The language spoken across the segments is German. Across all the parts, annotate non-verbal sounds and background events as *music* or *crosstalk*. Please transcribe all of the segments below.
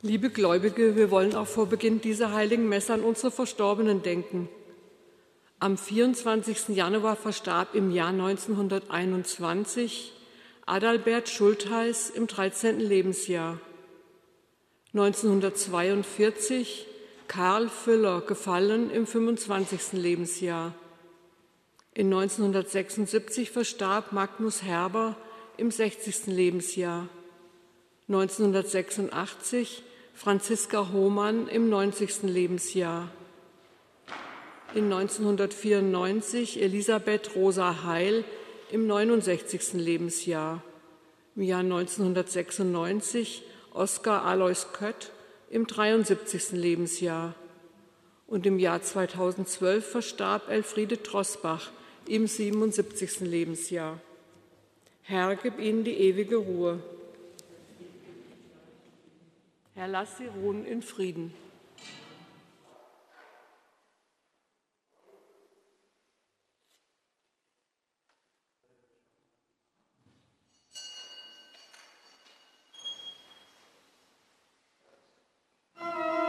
Liebe Gläubige, wir wollen auch vor Beginn dieser heiligen Messe an unsere Verstorbenen denken. Am 24. Januar verstarb im Jahr 1921 Adalbert Schultheiß im 13. Lebensjahr. 1942 Karl Füller, gefallen im 25. Lebensjahr. In 1976 verstarb Magnus Herber im 60. Lebensjahr. 1986 Franziska Hohmann im 90. Lebensjahr. In 1994 Elisabeth Rosa Heil im 69. Lebensjahr. Im Jahr 1996 Oskar Alois Kött im 73. Lebensjahr. Und im Jahr 2012 verstarb Elfriede Trosbach im 77. Lebensjahr. Herr, gib ihnen die ewige Ruhe. Herr, lass sie ruhen in Frieden. Im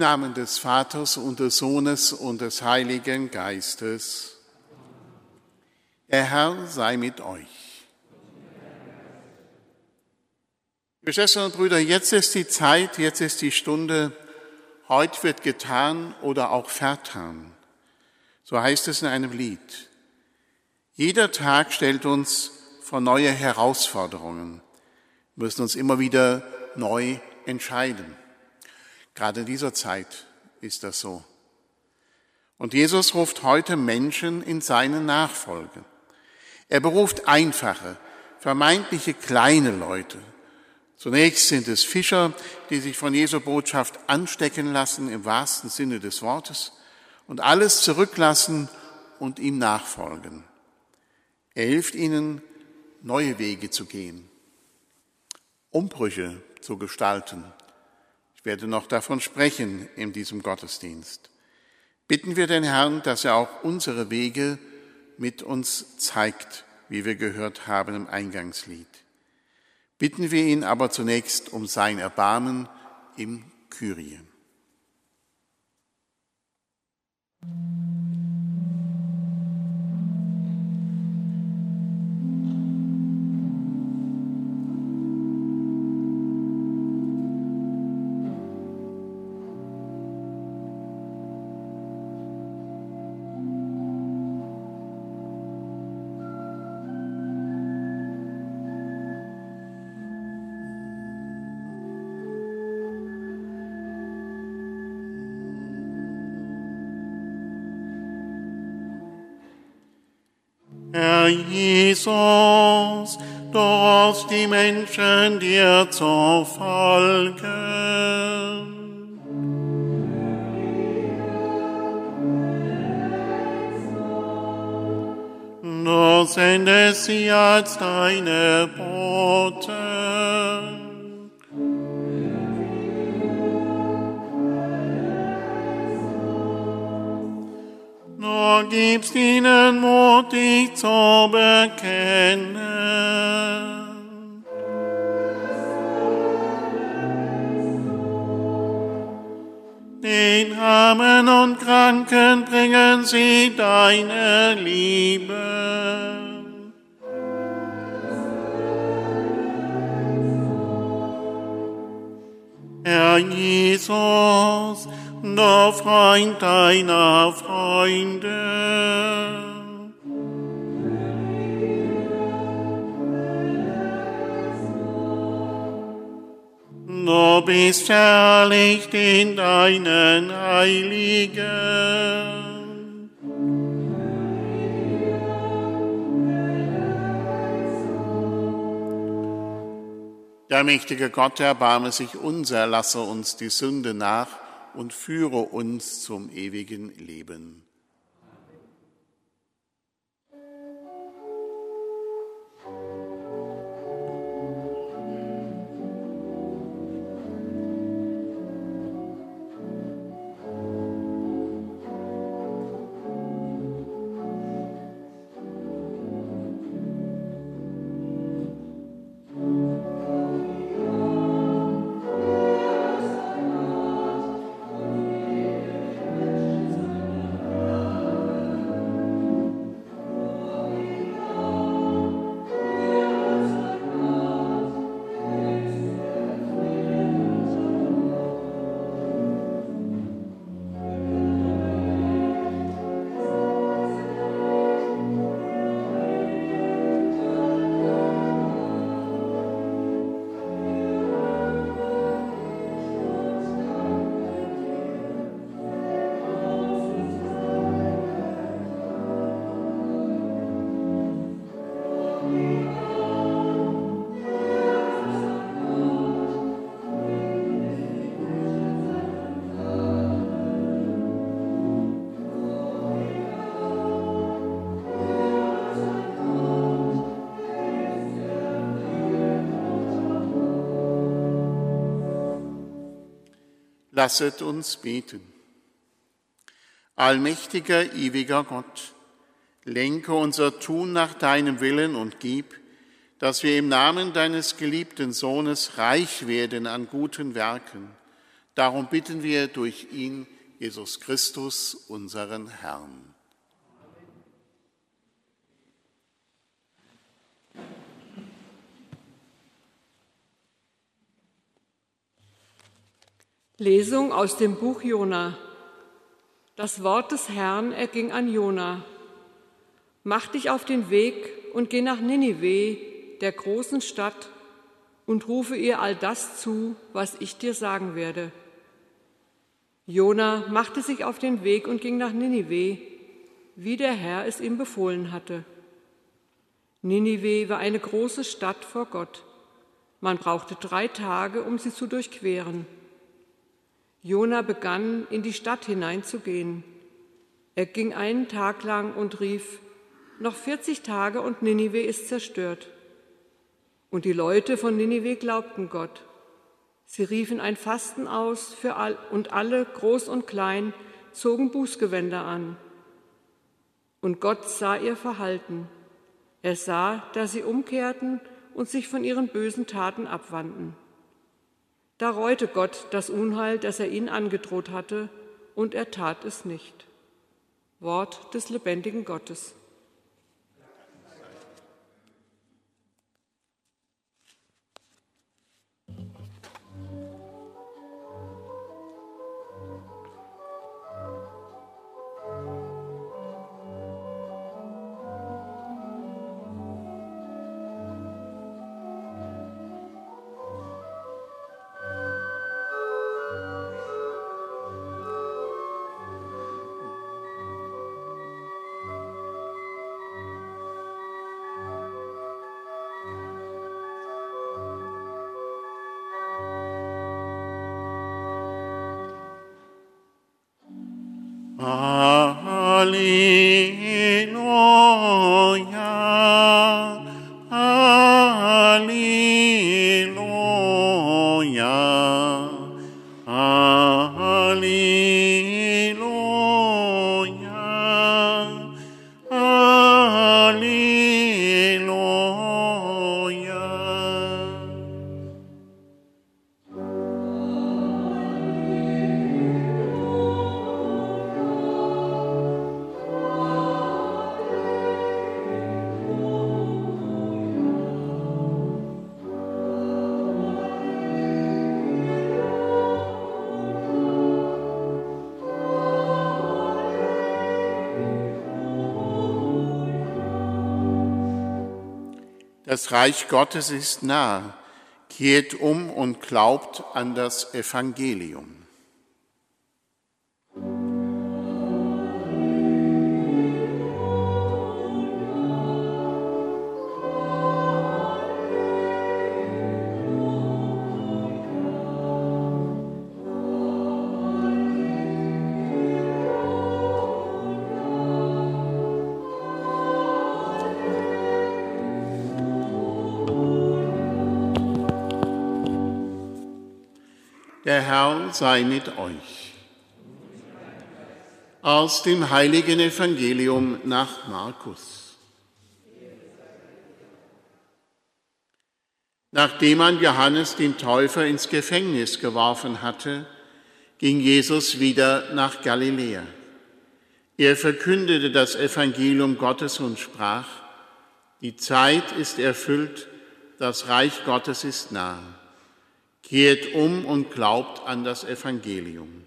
Namen des Vaters und des Sohnes und des Heiligen Geistes. Der Herr sei mit euch. Liebe Schwestern und Brüder, jetzt ist die Zeit, jetzt ist die Stunde, heute wird getan oder auch vertan. So heißt es in einem Lied. Jeder Tag stellt uns vor neue Herausforderungen. Wir müssen uns immer wieder neu entscheiden. Gerade in dieser Zeit ist das so. Und Jesus ruft heute Menschen in seine Nachfolge. Er beruft einfache, vermeintliche kleine Leute. Zunächst sind es Fischer, die sich von Jesu Botschaft anstecken lassen im wahrsten Sinne des Wortes und alles zurücklassen und ihm nachfolgen. Er hilft ihnen, neue Wege zu gehen, Umbrüche zu gestalten, ich werde noch davon sprechen in diesem Gottesdienst. Bitten wir den Herrn, dass er auch unsere Wege mit uns zeigt, wie wir gehört haben im Eingangslied. Bitten wir ihn aber zunächst um sein Erbarmen im Kyrie. Herr Jesus, du die Menschen dir zu folgen. Du sendest sie als deine Boten. Gibst ihnen Mut, dich zu bekennen. Den Armen und Kranken bringen sie deine Liebe. Herr Jesus, der Freund deiner Freunde. Du bist verherrlicht in deinen Heiligen. Der mächtige Gott erbarme sich unser, lasse uns die Sünde nach und führe uns zum ewigen Leben. Lasset uns beten. Allmächtiger, ewiger Gott, lenke unser Tun nach deinem Willen und gib, dass wir im Namen deines geliebten Sohnes reich werden an guten Werken. Darum bitten wir durch ihn, Jesus Christus, unseren Herrn. Lesung aus dem Buch Jona. Das Wort des Herrn erging an Jona. Mach dich auf den Weg und geh nach Ninive, der großen Stadt, und rufe ihr all das zu, was ich dir sagen werde. Jona machte sich auf den Weg und ging nach Ninive, wie der Herr es ihm befohlen hatte. Ninive war eine große Stadt vor Gott. Man brauchte drei Tage, um sie zu durchqueren. Jona begann, in die Stadt hineinzugehen. Er ging einen Tag lang und rief, noch 40 Tage und Ninive ist zerstört. Und die Leute von Ninive glaubten Gott. Sie riefen ein Fasten aus für all, und alle, groß und klein, zogen Bußgewänder an. Und Gott sah ihr Verhalten. Er sah, dass sie umkehrten und sich von ihren bösen Taten abwandten. Da reute Gott das Unheil, das er ihnen angedroht hatte, und er tat es nicht. Wort des lebendigen Gottes. Das Reich Gottes ist nah. Kehrt um und glaubt an das Evangelium. Herr sei mit euch. Aus dem heiligen Evangelium nach Markus. Nachdem man Johannes den Täufer ins Gefängnis geworfen hatte, ging Jesus wieder nach Galiläa. Er verkündete das Evangelium Gottes und sprach, die Zeit ist erfüllt, das Reich Gottes ist nah. Kehrt um und glaubt an das Evangelium.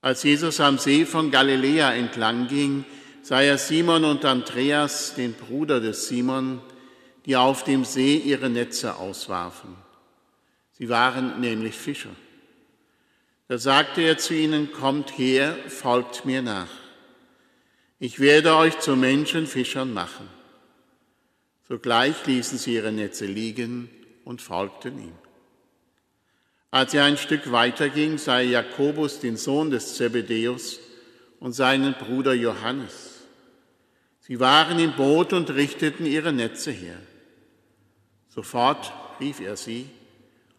Als Jesus am See von Galiläa entlang ging, sah er Simon und Andreas, den Bruder des Simon, die auf dem See ihre Netze auswarfen. Sie waren nämlich Fischer. Da sagte er zu ihnen, kommt her, folgt mir nach. Ich werde euch zu Menschenfischern machen. Sogleich ließen sie ihre Netze liegen und folgten ihm. Als er ein Stück weiter ging, sah er Jakobus, den Sohn des Zebedäus, und seinen Bruder Johannes. Sie waren im Boot und richteten ihre Netze her. Sofort rief er sie,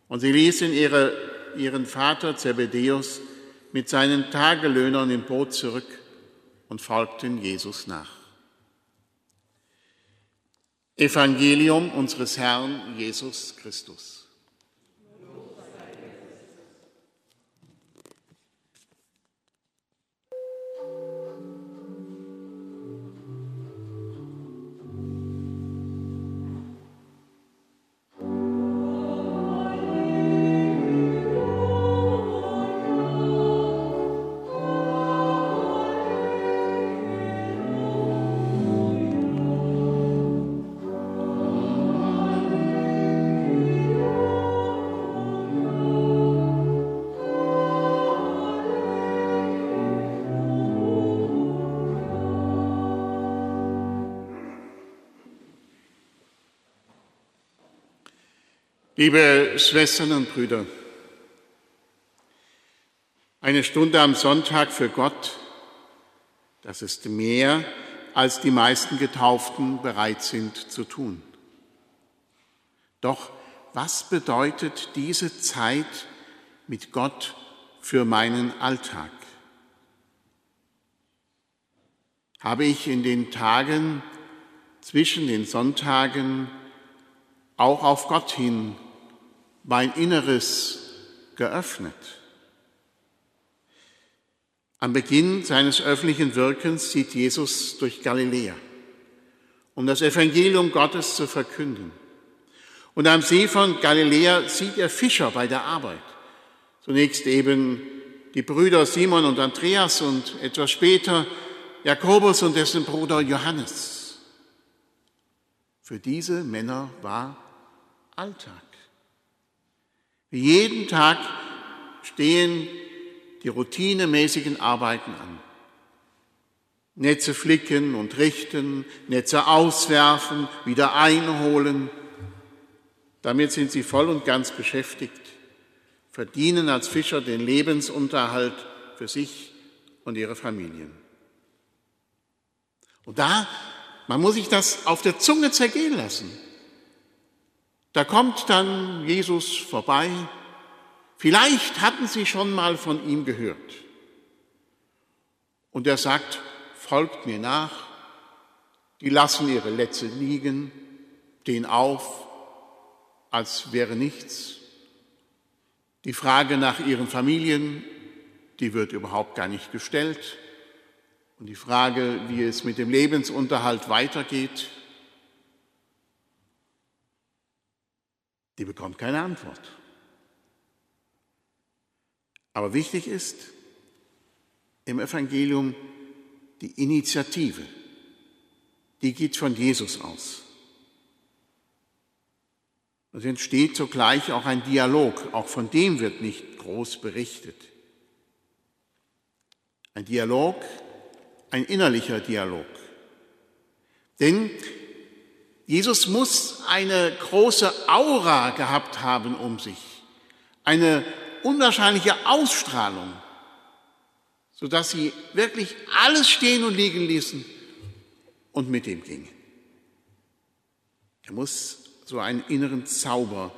und sie ließen ihre, ihren Vater Zebedäus mit seinen Tagelöhnern im Boot zurück und folgten Jesus nach. Evangelium unseres Herrn Jesus Christus. Liebe Schwestern und Brüder, eine Stunde am Sonntag für Gott, das ist mehr, als die meisten Getauften bereit sind zu tun. Doch was bedeutet diese Zeit mit Gott für meinen Alltag? Habe ich in den Tagen zwischen den Sonntagen auch auf Gott hin mein Inneres geöffnet. Am Beginn seines öffentlichen Wirkens zieht Jesus durch Galiläa, um das Evangelium Gottes zu verkünden. Und am See von Galiläa sieht er Fischer bei der Arbeit. Zunächst eben die Brüder Simon und Andreas und etwas später Jakobus und dessen Bruder Johannes. Für diese Männer war Alltag. Wie jeden Tag stehen die routinemäßigen Arbeiten an. Netze flicken und richten, Netze auswerfen, wieder einholen. Damit sind sie voll und ganz beschäftigt, verdienen als Fischer den Lebensunterhalt für sich und ihre Familien. Und da, man muss sich das auf der Zunge zergehen lassen. Da kommt dann Jesus vorbei. Vielleicht hatten sie schon mal von ihm gehört. Und er sagt, folgt mir nach. Die lassen ihre Letze liegen, stehen auf, als wäre nichts. Die Frage nach ihren Familien, die wird überhaupt gar nicht gestellt. Und die Frage, wie es mit dem Lebensunterhalt weitergeht, die bekommt keine Antwort. Aber wichtig ist im Evangelium die Initiative. Die geht von Jesus aus. Es entsteht sogleich auch ein Dialog, auch von dem wird nicht groß berichtet. Ein Dialog, ein innerlicher Dialog. Denn Jesus muss eine große Aura gehabt haben um sich, eine unwahrscheinliche Ausstrahlung, sodass sie wirklich alles stehen und liegen ließen und mit ihm gingen. Er muss so einen inneren Zauber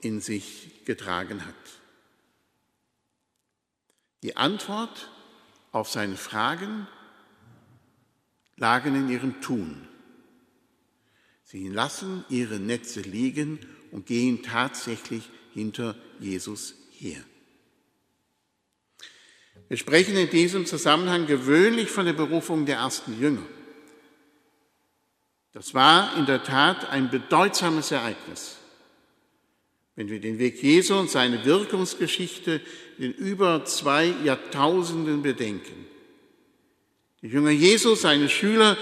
in sich getragen hat. Die Antwort auf seine Fragen lagen in ihrem Tun. Sie lassen ihre Netze liegen und gehen tatsächlich hinter Jesus her. Wir sprechen in diesem Zusammenhang gewöhnlich von der Berufung der ersten Jünger. Das war in der Tat ein bedeutsames Ereignis. Wenn wir den Weg Jesu und seine Wirkungsgeschichte in über zwei Jahrtausenden bedenken. Die Jünger Jesu, seine Schüler,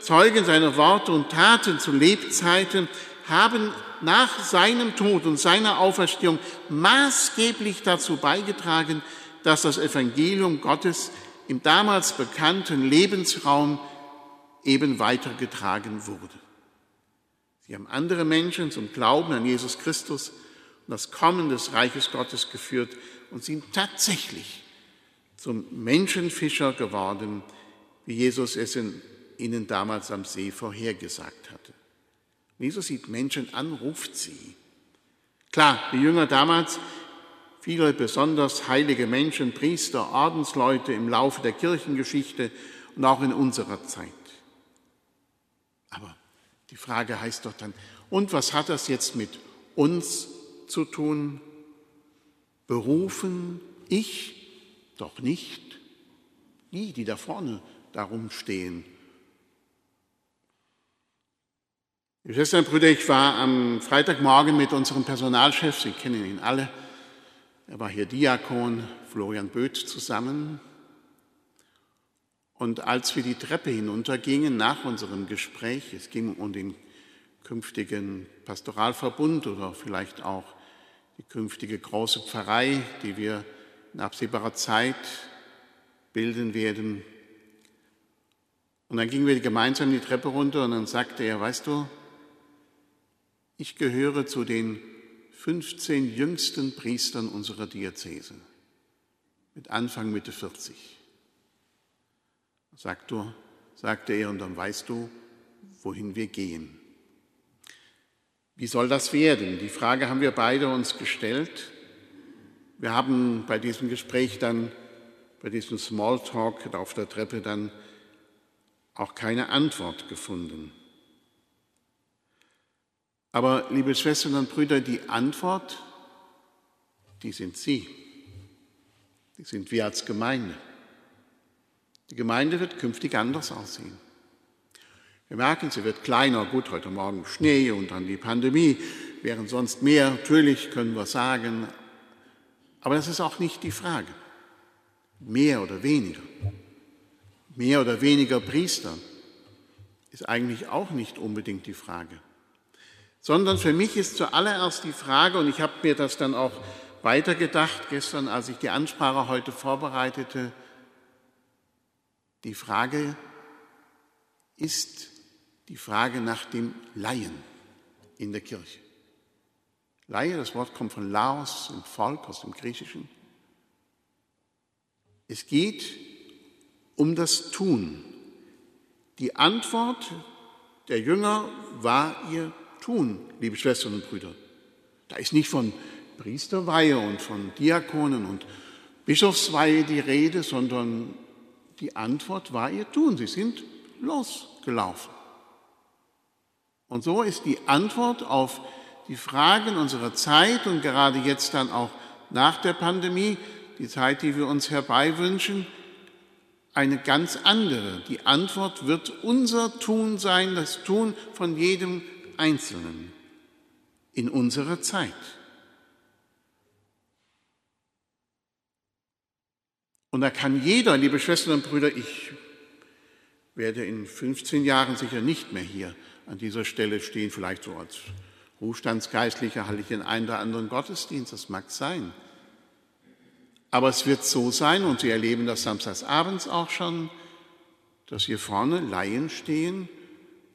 Zeugen seiner Worte und Taten zu Lebzeiten, haben nach seinem Tod und seiner Auferstehung maßgeblich dazu beigetragen, dass das Evangelium Gottes im damals bekannten Lebensraum eben weitergetragen wurde. Sie haben andere Menschen zum Glauben an Jesus Christus und das Kommen des Reiches Gottes geführt und sind tatsächlich zum Menschenfischer geworden, wie Jesus es in, ihnen damals am See vorhergesagt hatte. Jesus sieht Menschen an, ruft sie. Klar, die Jünger damals, viele besonders heilige Menschen, Priester, Ordensleute im Laufe der Kirchengeschichte und auch in unserer Zeit. Aber die Frage heißt doch dann, und was hat das jetzt mit uns zu tun? Berufen ich doch nicht die, die da vorne darum stehen. Liebe Schwestern und Brüder, ich war am Freitagmorgen mit unserem Personalchef, Sie kennen ihn alle, er war hier Diakon, Florian Böth zusammen. Und als wir die Treppe hinuntergingen nach unserem Gespräch, es ging um den künftigen Pastoralverbund oder vielleicht auch die künftige große Pfarrei, die wir in absehbarer Zeit bilden werden. Und dann gingen wir gemeinsam die Treppe runter und dann sagte er, weißt du, ich gehöre zu den 15 jüngsten Priestern unserer Diözese mit Anfang Mitte 40. Sagt du, sagte er, und dann weißt du, wohin wir gehen. Wie soll das werden? Die Frage haben wir beide uns gestellt. Wir haben bei diesem Gespräch dann, bei diesem Smalltalk auf der Treppe dann auch keine Antwort gefunden. Aber, liebe Schwestern und Brüder, die Antwort, die sind Sie. Die sind wir als Gemeinde. Die Gemeinde wird künftig anders aussehen. Wir merken, sie wird kleiner. Gut, heute Morgen Schnee und dann die Pandemie. Wären sonst mehr, natürlich können wir sagen. Aber das ist auch nicht die Frage. Mehr oder weniger. Mehr oder weniger Priester ist eigentlich auch nicht unbedingt die Frage. Sondern für mich ist zuallererst die Frage, und ich habe mir das dann auch weitergedacht gestern, als ich die Ansprache heute vorbereitete, die Frage ist die Frage nach dem Laien in der Kirche. Laie, das Wort kommt von Laos, im Volk aus dem Griechischen. Es geht um das Tun. Die Antwort der Jünger war ihr Tun, liebe Schwestern und Brüder. Da ist nicht von Priesterweihe und von Diakonen und Bischofsweihe die Rede, sondern die Antwort war ihr Tun. Sie sind losgelaufen. Und so ist die Antwort auf die Fragen unserer Zeit und gerade jetzt dann auch nach der Pandemie, die Zeit, die wir uns herbeiwünschen, eine ganz andere. Die Antwort wird unser Tun sein, das Tun von jedem Einzelnen in unserer Zeit. Und da kann jeder, liebe Schwestern und Brüder, ich werde in 15 Jahren sicher nicht mehr hier an dieser Stelle stehen, vielleicht so als Ruhestandsgeistlicher halte ich den einen oder anderen Gottesdienst, das mag sein. Aber es wird so sein, und Sie erleben das samstags abends auch schon, dass hier vorne Laien stehen,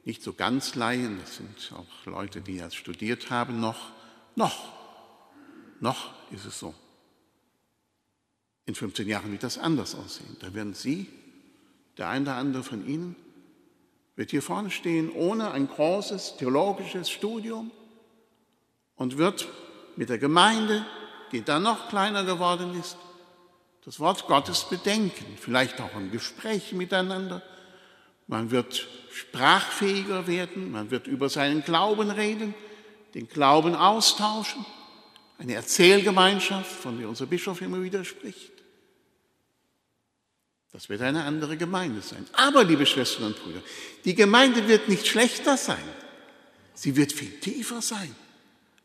nicht so ganz Laien, das sind auch Leute, die das studiert haben, noch, noch, noch ist es so. In 15 Jahren wird das anders aussehen. Da werden Sie, der eine oder andere von Ihnen, wird hier vorne stehen ohne ein großes theologisches Studium und wird mit der Gemeinde, die dann noch kleiner geworden ist, das Wort Gottes bedenken, vielleicht auch im Gespräch miteinander. Man wird sprachfähiger werden, man wird über seinen Glauben reden, den Glauben austauschen, eine Erzählgemeinschaft, von der unser Bischof immer wieder spricht. Das wird eine andere Gemeinde sein. Aber, liebe Schwestern und Brüder, die Gemeinde wird nicht schlechter sein. Sie wird viel tiefer sein,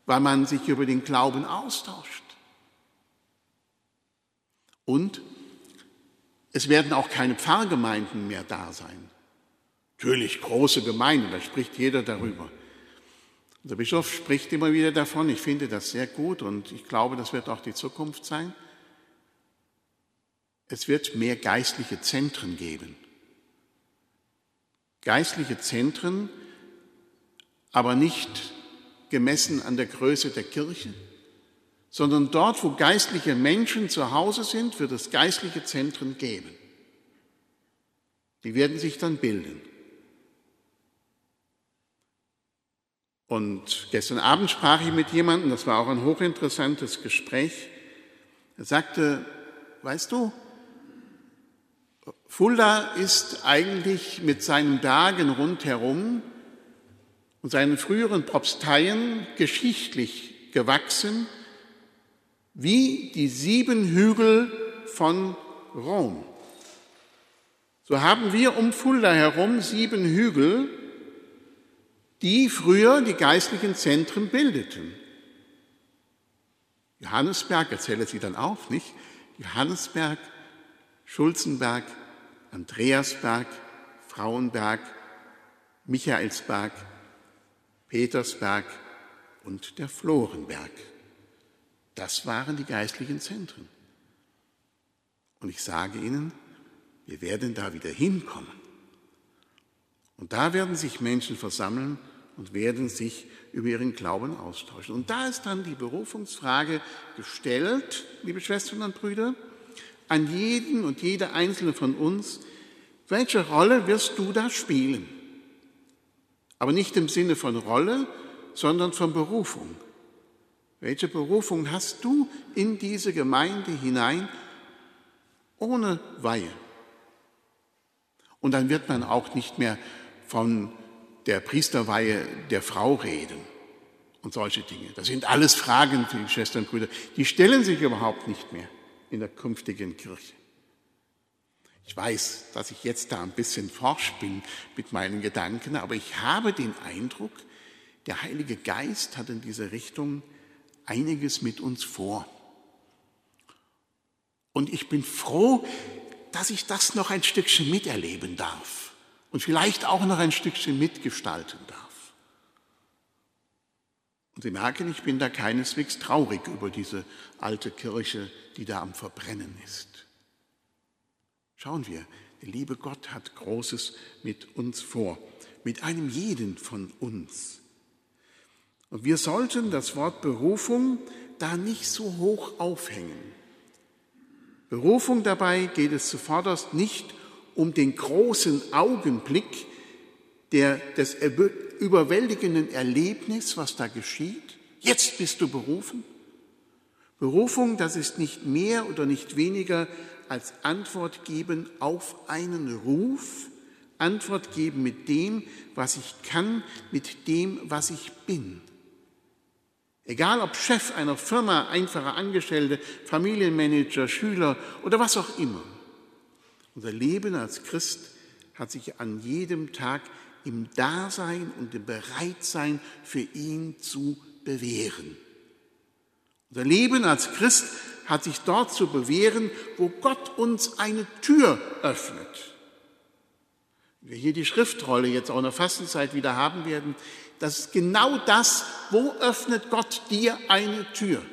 weil man sich über den Glauben austauscht. Und es werden auch keine Pfarrgemeinden mehr da sein. Natürlich große Gemeinden, da spricht jeder darüber. Der Bischof spricht immer wieder davon. Ich finde das sehr gut und ich glaube, das wird auch die Zukunft sein. Es wird mehr geistliche Zentren geben. Geistliche Zentren, aber nicht gemessen an der Größe der Kirche, sondern dort, wo geistliche Menschen zu Hause sind, wird es geistliche Zentren geben. Die werden sich dann bilden. Und gestern Abend sprach ich mit jemandem, das war auch ein hochinteressantes Gespräch. Er sagte, weißt du, Fulda ist eigentlich mit seinen Bergen rundherum und seinen früheren Propsteien geschichtlich gewachsen wie die sieben Hügel von Rom. So haben wir um Fulda herum sieben Hügel, die früher die geistlichen Zentren bildeten. Johannesberg, erzähle sie dann auf, nicht? Johannesberg, Schulzenberg, Andreasberg, Frauenberg, Michaelsberg, Petersberg und der Florenberg. Das waren die geistlichen Zentren. Und ich sage Ihnen, wir werden da wieder hinkommen. Und da werden sich Menschen versammeln und werden sich über ihren Glauben austauschen. Und da ist dann die Berufungsfrage gestellt, liebe Schwestern und Brüder, an jeden und jede einzelne von uns, welche Rolle wirst du da spielen? Aber nicht im Sinne von Rolle, sondern von Berufung. Welche Berufung hast du in diese Gemeinde hinein ohne Weihe? Und dann wird man auch nicht mehr von der Priesterweihe der Frau reden und solche Dinge. Das sind alles Fragen die Schwestern und Brüder. Die stellen sich überhaupt nicht mehr in der künftigen Kirche. Ich weiß, dass ich jetzt da ein bisschen forsch bin mit meinen Gedanken, aber ich habe den Eindruck, der Heilige Geist hat in diese Richtung einiges mit uns vor. Und ich bin froh, dass ich das noch ein Stückchen miterleben darf und vielleicht auch noch ein Stückchen mitgestalten darf. Und Sie merken, ich bin da keineswegs traurig über diese alte Kirche, die da am Verbrennen ist. Schauen wir, der liebe Gott hat Großes mit uns vor, mit einem jeden von uns. Und wir sollten das Wort Berufung da nicht so hoch aufhängen. Berufung dabei geht es zuvorderst nicht um den großen Augenblick der, des überwältigenden Erlebnis, was da geschieht. Jetzt bist du berufen. Berufung, das ist nicht mehr oder nicht weniger als Antwort geben auf einen Ruf, Antwort geben mit dem, was ich kann, mit dem, was ich bin. Egal ob Chef einer Firma, einfacher Angestellte, Familienmanager, Schüler oder was auch immer. Unser Leben als Christ hat sich an jedem Tag im Dasein und im Bereitsein für ihn zu bewähren. Unser Leben als Christ hat sich dort zu bewähren, wo Gott uns eine Tür öffnet. wir hier die Schriftrolle jetzt auch in der Fastenzeit wieder haben werden, das ist genau das, wo öffnet Gott dir eine Tür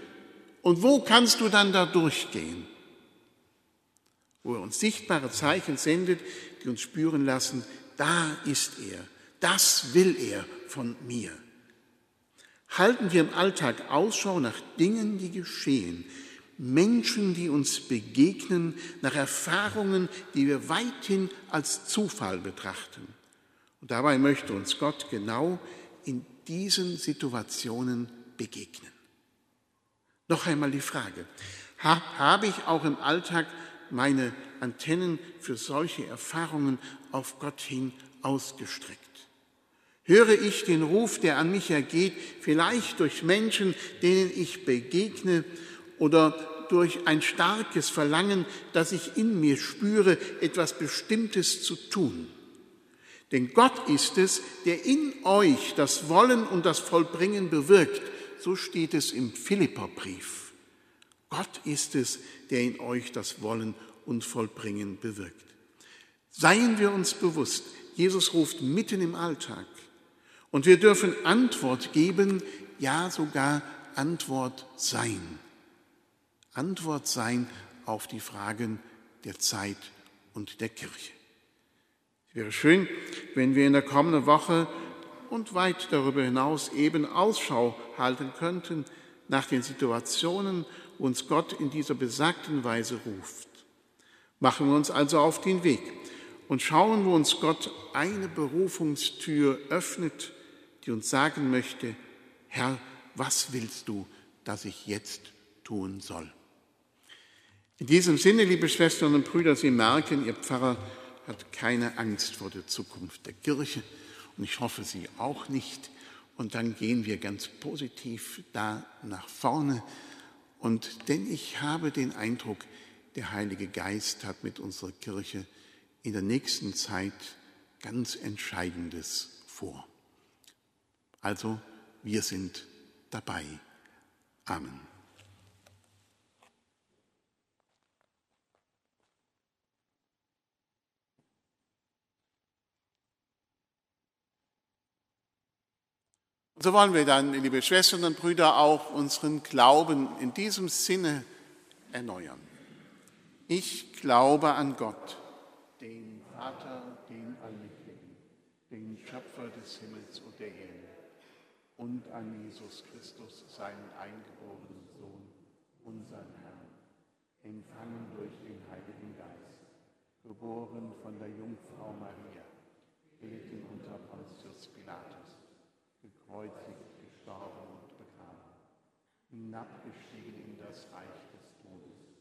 und wo kannst du dann da durchgehen? Wo er uns sichtbare Zeichen sendet, die uns spüren lassen, da ist er, das will er von mir. Halten wir im Alltag Ausschau nach Dingen, die geschehen, Menschen, die uns begegnen, nach Erfahrungen, die wir weithin als Zufall betrachten. Und dabei möchte uns Gott genau in diesen Situationen begegnen. Noch einmal die Frage, habe ich auch im Alltag meine Antennen für solche Erfahrungen auf Gott hin ausgestreckt? Höre ich den Ruf, der an mich ergeht, vielleicht durch Menschen, denen ich begegne oder durch ein starkes Verlangen, das ich in mir spüre, etwas Bestimmtes zu tun. Denn Gott ist es, der in euch das Wollen und das Vollbringen bewirkt. So steht es im Philipperbrief. Gott ist es, der in euch das Wollen und Vollbringen bewirkt. Seien wir uns bewusst, Jesus ruft mitten im Alltag. Und wir dürfen Antwort geben, ja sogar Antwort sein. Antwort sein auf die Fragen der Zeit und der Kirche. Es wäre schön, wenn wir in der kommenden Woche und weit darüber hinaus eben Ausschau halten könnten nach den Situationen, uns Gott in dieser besagten Weise ruft. Machen wir uns also auf den Weg und schauen, wo uns Gott eine Berufungstür öffnet, die uns sagen möchte, Herr, was willst du, dass ich jetzt tun soll? In diesem Sinne, liebe Schwestern und Brüder, Sie merken, Ihr Pfarrer hat keine Angst vor der Zukunft der Kirche und ich hoffe, Sie auch nicht. Und dann gehen wir ganz positiv da nach vorne. Und denn ich habe den Eindruck, der Heilige Geist hat mit unserer Kirche in der nächsten Zeit ganz Entscheidendes vor. Also, wir sind dabei. Amen. So wollen wir dann, liebe Schwestern und Brüder, auch unseren Glauben in diesem Sinne erneuern. Ich glaube an Gott, den Vater, den Allmächtigen, den Schöpfer des Himmels und der Erde, und an Jesus Christus, seinen eingeborenen Sohn, unseren Herrn, empfangen durch den Heiligen Geist, geboren von der Jungfrau Maria, gelitten unter Pontius Pilatus gekreuzigt, gestorben und begraben, hinabgestiegen in das Reich des Todes,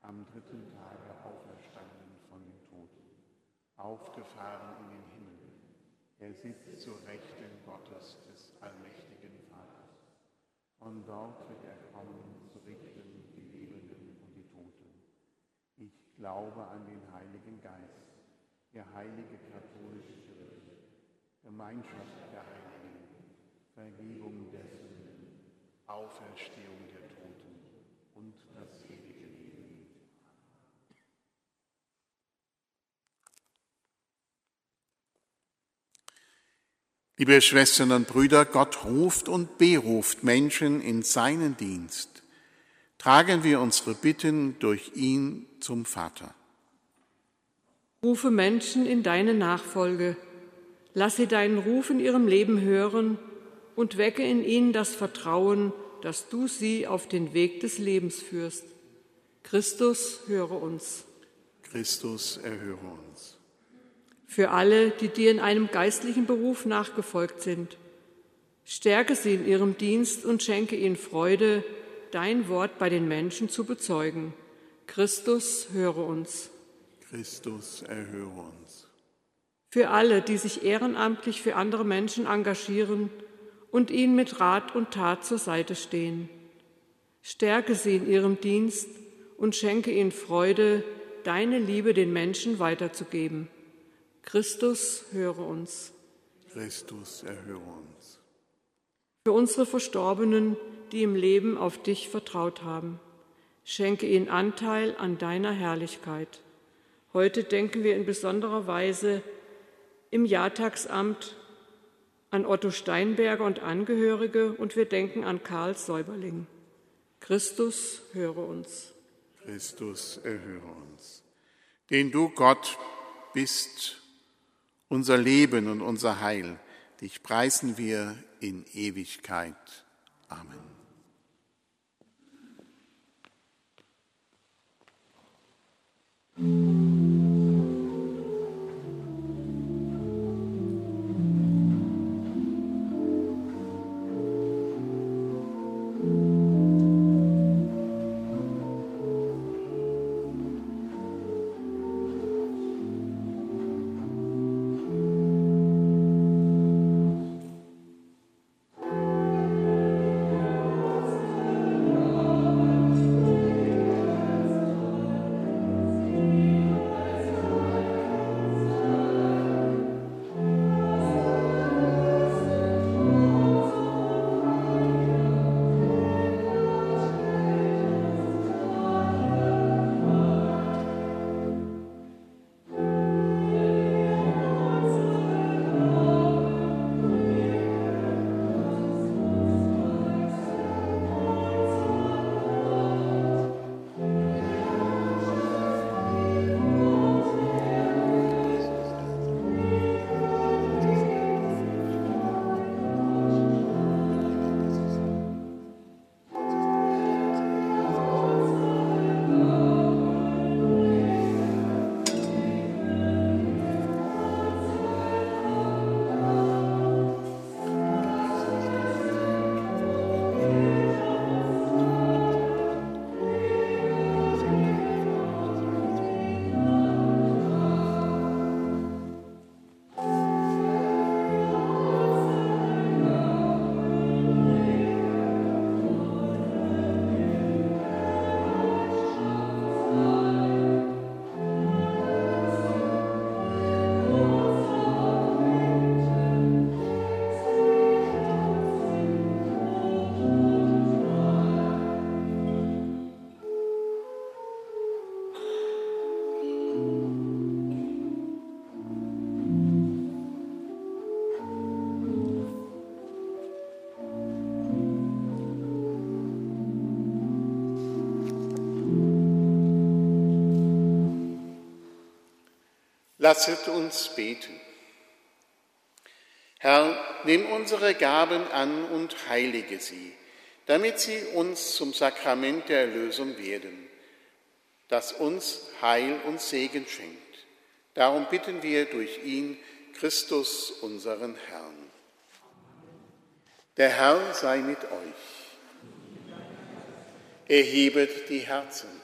am dritten Tage auferstanden von den Toten, aufgefahren in den Himmel. Er sitzt zur Rechten Gottes des allmächtigen Vaters. Von dort wird er kommen, zu richten die Lebenden und die Toten. Ich glaube an den Heiligen Geist, der heilige katholische Kirche, Gemeinschaft der Heiligen Vergebung der Sünden, Auferstehung der Toten und das ewige Leben. Liebe Schwestern und Brüder, Gott ruft und beruft Menschen in seinen Dienst. Tragen wir unsere Bitten durch ihn zum Vater. Rufe Menschen in deine Nachfolge. Lass sie deinen Ruf in ihrem Leben hören und wecke in ihnen das Vertrauen, dass du sie auf den Weg des Lebens führst. Christus, höre uns. Christus, erhöre uns. Für alle, die dir in einem geistlichen Beruf nachgefolgt sind, stärke sie in ihrem Dienst und schenke ihnen Freude, dein Wort bei den Menschen zu bezeugen. Christus, höre uns. Christus, erhöre uns. Für alle, die sich ehrenamtlich für andere Menschen engagieren, und ihnen mit Rat und Tat zur Seite stehen. Stärke sie in ihrem Dienst und schenke ihnen Freude, deine Liebe den Menschen weiterzugeben. Christus, höre uns. Christus, erhöre uns. Für unsere Verstorbenen, die im Leben auf dich vertraut haben, schenke ihnen Anteil an deiner Herrlichkeit. Heute denken wir in besonderer Weise im Jahrtagsamt an Otto Steinberger und Angehörige und wir denken an Karl Säuberling. Christus, höre uns. Christus, erhöre uns. Den du, Gott, bist, unser Leben und unser Heil, dich preisen wir in Ewigkeit. Amen. Lasset uns beten. Herr, nimm unsere Gaben an und heilige sie, damit sie uns zum Sakrament der Erlösung werden, das uns Heil und Segen schenkt. Darum bitten wir durch ihn, Christus, unseren Herrn. Der Herr sei mit euch. Erhebet die Herzen.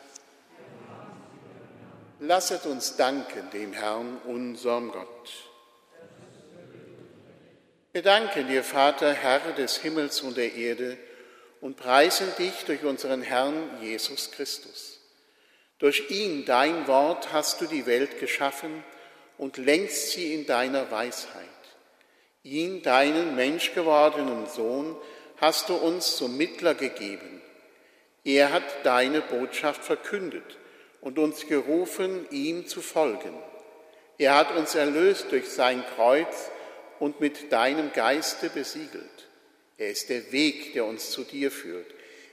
Lasset uns danken dem Herrn, unserem Gott. Wir danken dir, Vater, Herr des Himmels und der Erde, und preisen dich durch unseren Herrn Jesus Christus. Durch ihn, dein Wort, hast du die Welt geschaffen und lenkst sie in deiner Weisheit. Ihn, deinen menschgewordenen Sohn, hast du uns zum Mittler gegeben. Er hat deine Botschaft verkündet und uns gerufen, ihm zu folgen. Er hat uns erlöst durch sein Kreuz und mit deinem Geiste besiegelt. Er ist der Weg, der uns zu dir führt.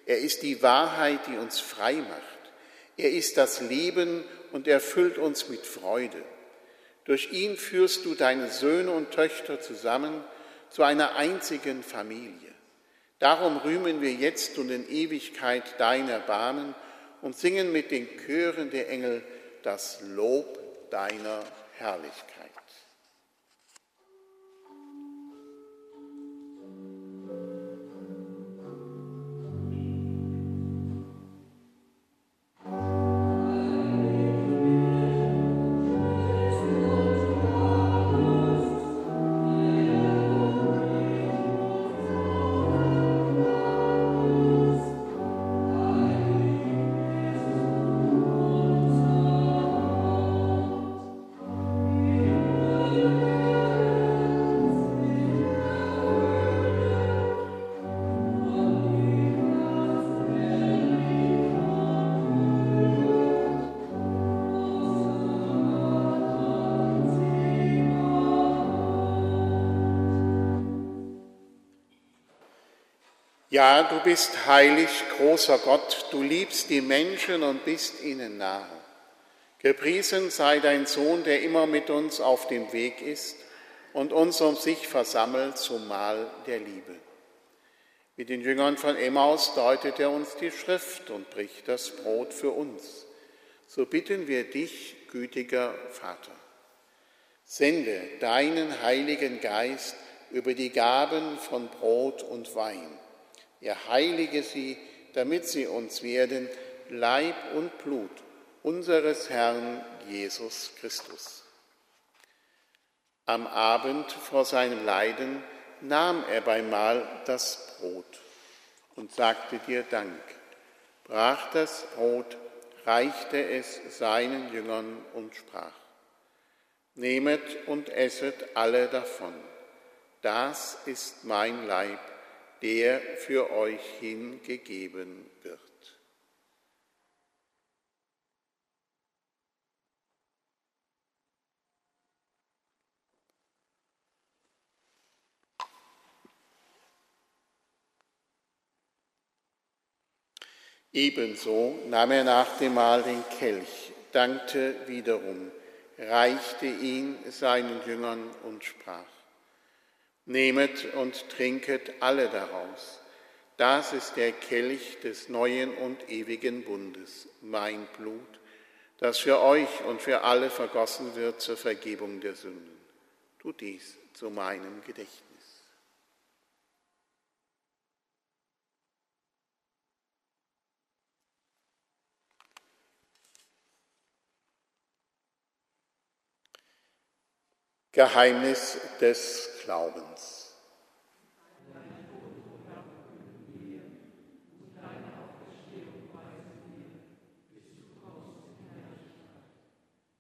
Er ist die Wahrheit, die uns frei macht. Er ist das Leben und erfüllt uns mit Freude. Durch ihn führst du deine Söhne und Töchter zusammen zu einer einzigen Familie. Darum rühmen wir jetzt und in Ewigkeit dein Erbarmen und singen mit den Chören der Engel das Lob deiner Herrlichkeit. Ja, du bist heilig, großer Gott, du liebst die Menschen und bist ihnen nahe. Gepriesen sei dein Sohn, der immer mit uns auf dem Weg ist und uns um sich versammelt zum Mahl der Liebe. Mit den Jüngern von Emmaus deutet er uns die Schrift und bricht das Brot für uns. So bitten wir dich, gütiger Vater, sende deinen Heiligen Geist über die Gaben von Brot und Wein er heilige sie, damit sie uns werden Leib und Blut unseres Herrn Jesus Christus. Am Abend vor seinem Leiden nahm er beim Mahl das Brot und sagte dir Dank, brach das Brot, reichte es seinen Jüngern und sprach, Nehmet und esset alle davon, das ist mein Leib, der für euch hingegeben wird. Ebenso nahm er nach dem Mahl den Kelch, dankte wiederum, reichte ihn seinen Jüngern und sprach, Nehmet und trinket alle daraus. Das ist der Kelch des neuen und ewigen Bundes, mein Blut, das für euch und für alle vergossen wird zur Vergebung der Sünden. Tut dies zu meinem Gedächtnis. Geheimnis des Glaubens.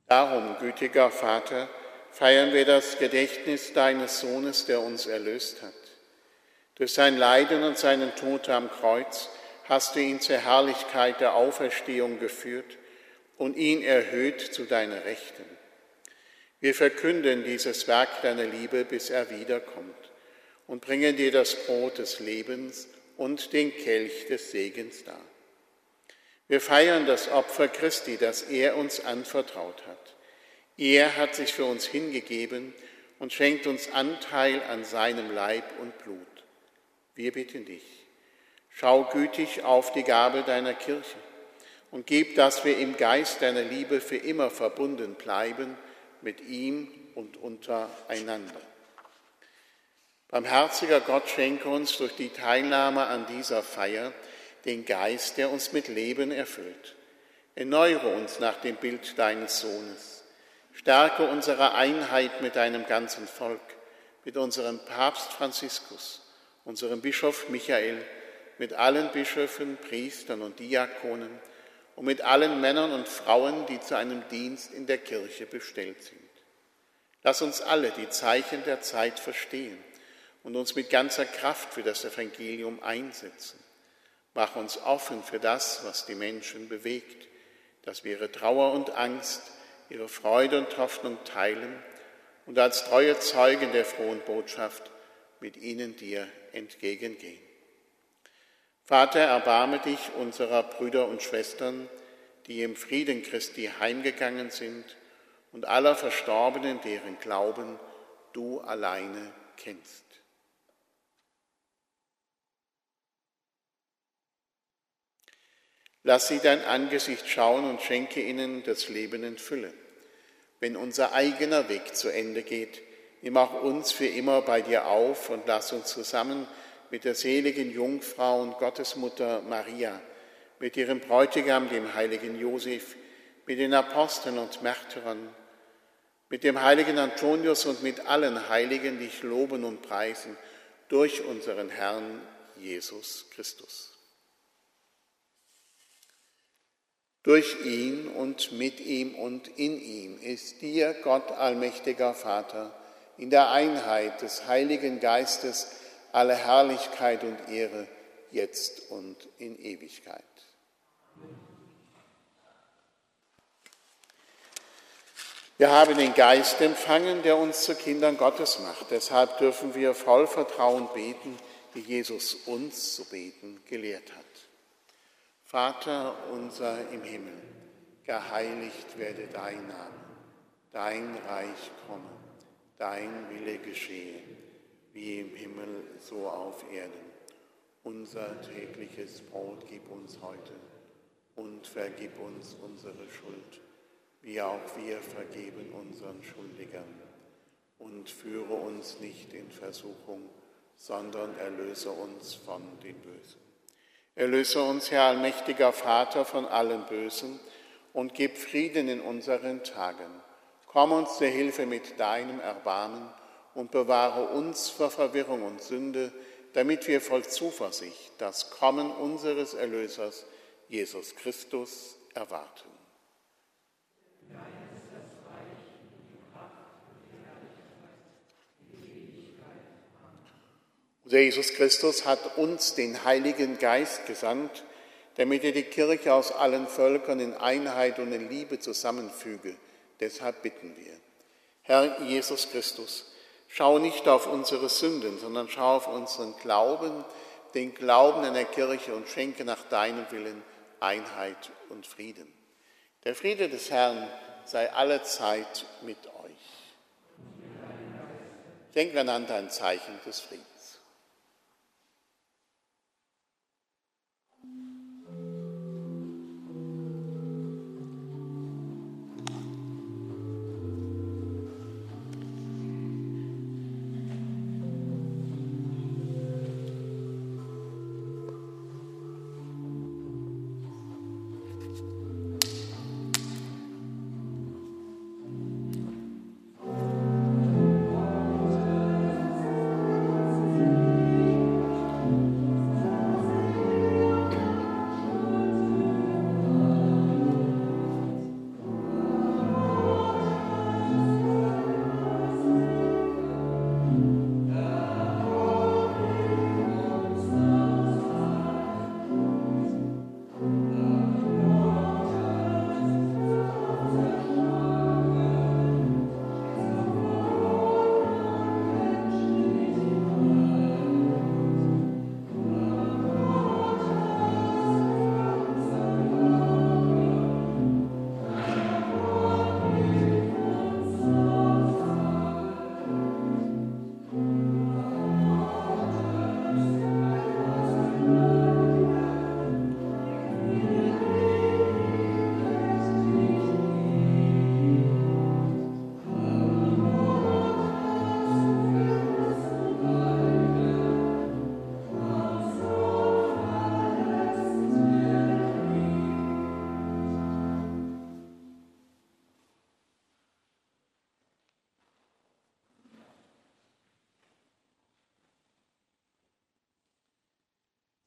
Darum, gütiger Vater, feiern wir das Gedächtnis deines Sohnes, der uns erlöst hat. Durch sein Leiden und seinen Tod am Kreuz hast du ihn zur Herrlichkeit der Auferstehung geführt und ihn erhöht zu deiner Rechten. Wir verkünden dieses Werk deiner Liebe, bis er wiederkommt und bringen dir das Brot des Lebens und den Kelch des Segens dar. Wir feiern das Opfer Christi, das er uns anvertraut hat. Er hat sich für uns hingegeben und schenkt uns Anteil an seinem Leib und Blut. Wir bitten dich, schau gütig auf die Gabe deiner Kirche und gib, dass wir im Geist deiner Liebe für immer verbunden bleiben mit ihm und untereinander. Barmherziger Gott, schenke uns durch die Teilnahme an dieser Feier den Geist, der uns mit Leben erfüllt. Erneuere uns nach dem Bild deines Sohnes. Stärke unsere Einheit mit deinem ganzen Volk, mit unserem Papst Franziskus, unserem Bischof Michael, mit allen Bischöfen, Priestern und Diakonen, und mit allen Männern und Frauen, die zu einem Dienst in der Kirche bestellt sind. Lass uns alle die Zeichen der Zeit verstehen und uns mit ganzer Kraft für das Evangelium einsetzen. Mach uns offen für das, was die Menschen bewegt, dass wir ihre Trauer und Angst, ihre Freude und Hoffnung teilen und als treue Zeugen der frohen Botschaft mit ihnen dir entgegengehen. Vater, erbarme dich unserer Brüder und Schwestern, die im Frieden Christi heimgegangen sind, und aller Verstorbenen, deren Glauben du alleine kennst. Lass sie dein Angesicht schauen und schenke ihnen das Leben in Fülle. Wenn unser eigener Weg zu Ende geht, nimm auch uns für immer bei dir auf und lass uns zusammen mit der seligen Jungfrau und Gottesmutter Maria, mit ihrem Bräutigam, dem heiligen Josef, mit den Aposteln und Märtyrern, mit dem heiligen Antonius und mit allen Heiligen dich loben und preisen durch unseren Herrn Jesus Christus. Durch ihn und mit ihm und in ihm ist dir, Gott allmächtiger Vater, in der Einheit des Heiligen Geistes, alle Herrlichkeit und Ehre, jetzt und in Ewigkeit. Wir haben den Geist empfangen, der uns zu Kindern Gottes macht. Deshalb dürfen wir voll Vertrauen beten, die Jesus uns zu beten gelehrt hat. Vater unser im Himmel, geheiligt werde dein Name, dein Reich komme, dein Wille geschehe, wie im Himmel so auf Erden. Unser tägliches Brot gib uns heute und vergib uns unsere Schuld, wie auch wir vergeben unseren Schuldigern. Und führe uns nicht in Versuchung, sondern erlöse uns von dem Bösen. Erlöse uns, Herr allmächtiger Vater, von allem Bösen und gib Frieden in unseren Tagen. Komm uns zur Hilfe mit deinem Erbarmen und bewahre uns vor Verwirrung und Sünde, damit wir voll Zuversicht das Kommen unseres Erlösers, Jesus Christus, erwarten. Unser Jesus Christus hat uns den Heiligen Geist gesandt, damit er die Kirche aus allen Völkern in Einheit und in Liebe zusammenfüge. Deshalb bitten wir. Herr Jesus Christus, schau nicht auf unsere Sünden, sondern schau auf unseren Glauben, den Glauben in der Kirche und schenke nach deinem Willen Einheit und Frieden. Der Friede des Herrn sei allezeit mit euch. Denken einander ein Zeichen des Friedens.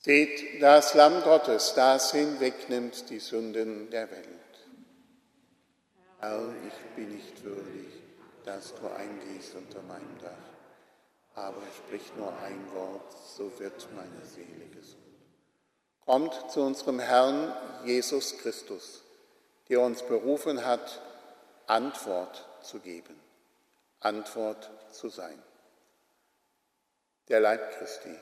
Seht das Lamm Gottes, das hinwegnimmt die Sünden der Welt. Herr, ich bin nicht würdig, dass du eingehst unter meinem Dach, aber sprich nur ein Wort, so wird meine Seele gesund. Kommt zu unserem Herrn Jesus Christus, der uns berufen hat, Antwort zu geben, Antwort zu sein. Der Leib Christi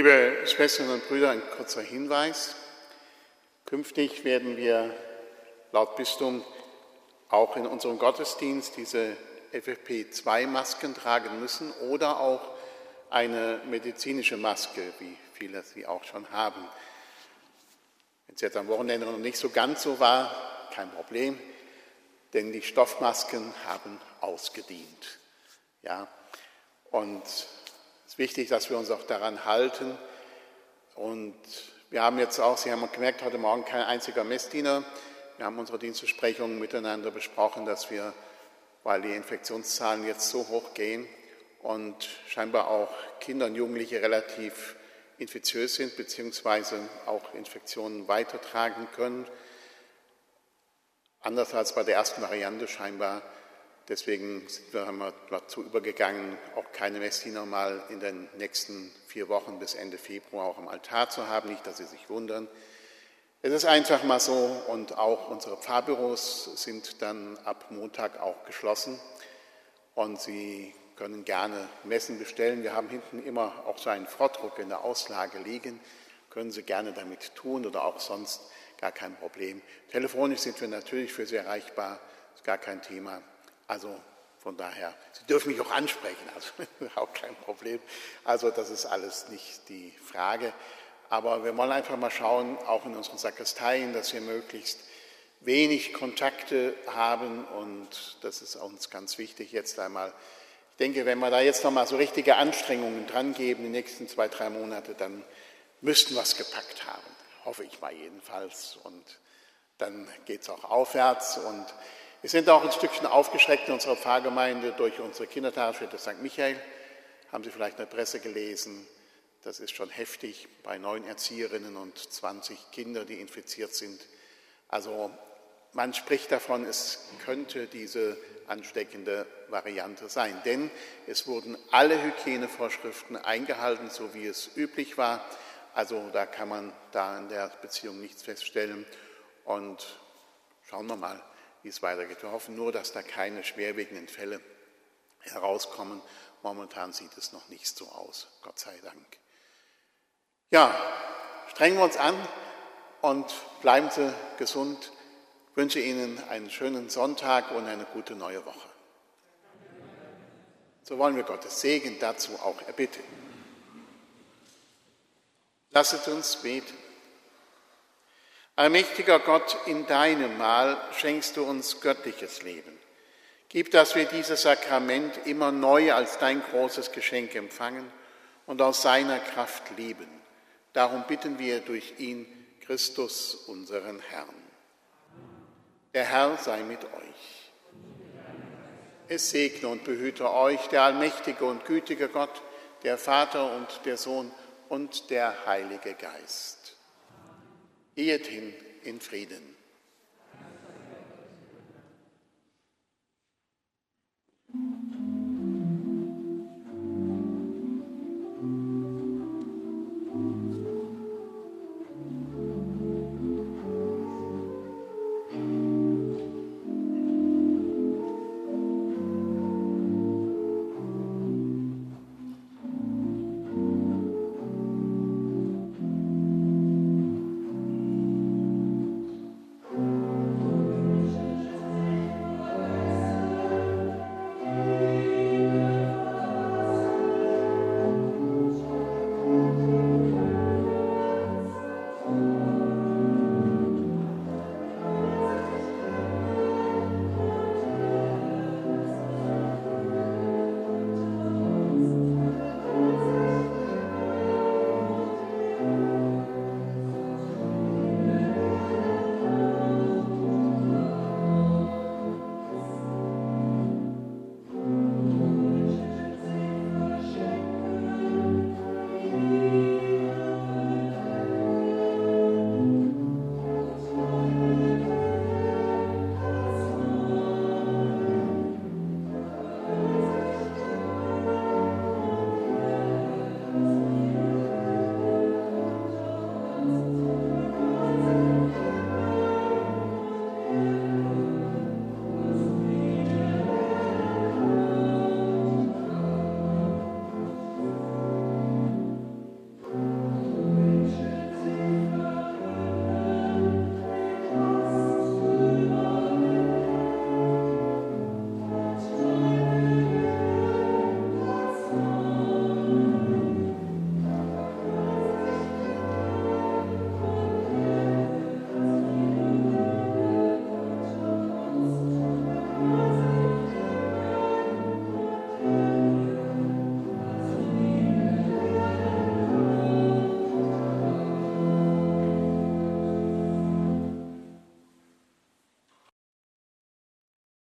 Liebe Schwestern und Brüder, ein kurzer Hinweis. Künftig werden wir laut Bistum auch in unserem Gottesdienst diese FFP2-Masken tragen müssen oder auch eine medizinische Maske, wie viele sie auch schon haben. Wenn es jetzt am Wochenende noch nicht so ganz so war, kein Problem, denn die Stoffmasken haben ausgedient. Ja, und es ist wichtig, dass wir uns auch daran halten. Und wir haben jetzt auch, Sie haben gemerkt, heute Morgen kein einziger Messdiener. Wir haben unsere Dienstbesprechungen miteinander besprochen, dass wir, weil die Infektionszahlen jetzt so hoch gehen und scheinbar auch Kinder und Jugendliche relativ infektiös sind, beziehungsweise auch Infektionen weitertragen können. Anders als bei der ersten Variante scheinbar. Deswegen sind wir, dazu übergegangen, auch keine Messdiener mal in den nächsten vier Wochen bis Ende Februar auch am Altar zu haben. Nicht, dass Sie sich wundern. Es ist einfach mal so und auch unsere Pfarrbüros sind dann ab Montag auch geschlossen und Sie können gerne Messen bestellen. Wir haben hinten immer auch so einen Vordruck in der Auslage liegen. Können Sie gerne damit tun oder auch sonst gar kein Problem. Telefonisch sind wir natürlich für Sie erreichbar, ist gar kein Thema. Also von daher, Sie dürfen mich auch ansprechen, also *laughs* auch kein Problem. Also das ist alles nicht die Frage. Aber wir wollen einfach mal schauen, auch in unseren Sakristeien, dass wir möglichst wenig Kontakte haben und das ist uns ganz wichtig jetzt einmal denke, wenn wir da jetzt nochmal so richtige Anstrengungen dran geben, die nächsten zwei, drei Monate, dann müssten wir es gepackt haben. Hoffe ich mal jedenfalls. Und dann geht es auch aufwärts. Und wir sind auch ein Stückchen aufgeschreckt in unserer Pfarrgemeinde durch unsere Kindertagesstätte St. Michael. Haben Sie vielleicht in der Presse gelesen? Das ist schon heftig bei neun Erzieherinnen und 20 Kindern, die infiziert sind. Also man spricht davon, es könnte diese ansteckende Variante sein. Denn es wurden alle Hygienevorschriften eingehalten, so wie es üblich war. Also da kann man da in der Beziehung nichts feststellen. Und schauen wir mal, wie es weitergeht. Wir hoffen nur, dass da keine schwerwiegenden Fälle herauskommen. Momentan sieht es noch nicht so aus, Gott sei Dank. Ja, strengen wir uns an und bleiben Sie gesund. Ich wünsche Ihnen einen schönen Sonntag und eine gute neue Woche. So wollen wir Gottes Segen dazu auch erbitten. Lasset uns beten. Allmächtiger Gott, in deinem Mahl schenkst du uns göttliches Leben. Gib, dass wir dieses Sakrament immer neu als dein großes Geschenk empfangen und aus seiner Kraft leben. Darum bitten wir durch ihn, Christus, unseren Herrn. Der Herr sei mit euch. Es segne und behüte euch der allmächtige und gütige Gott, der Vater und der Sohn und der Heilige Geist. Geht hin in Frieden.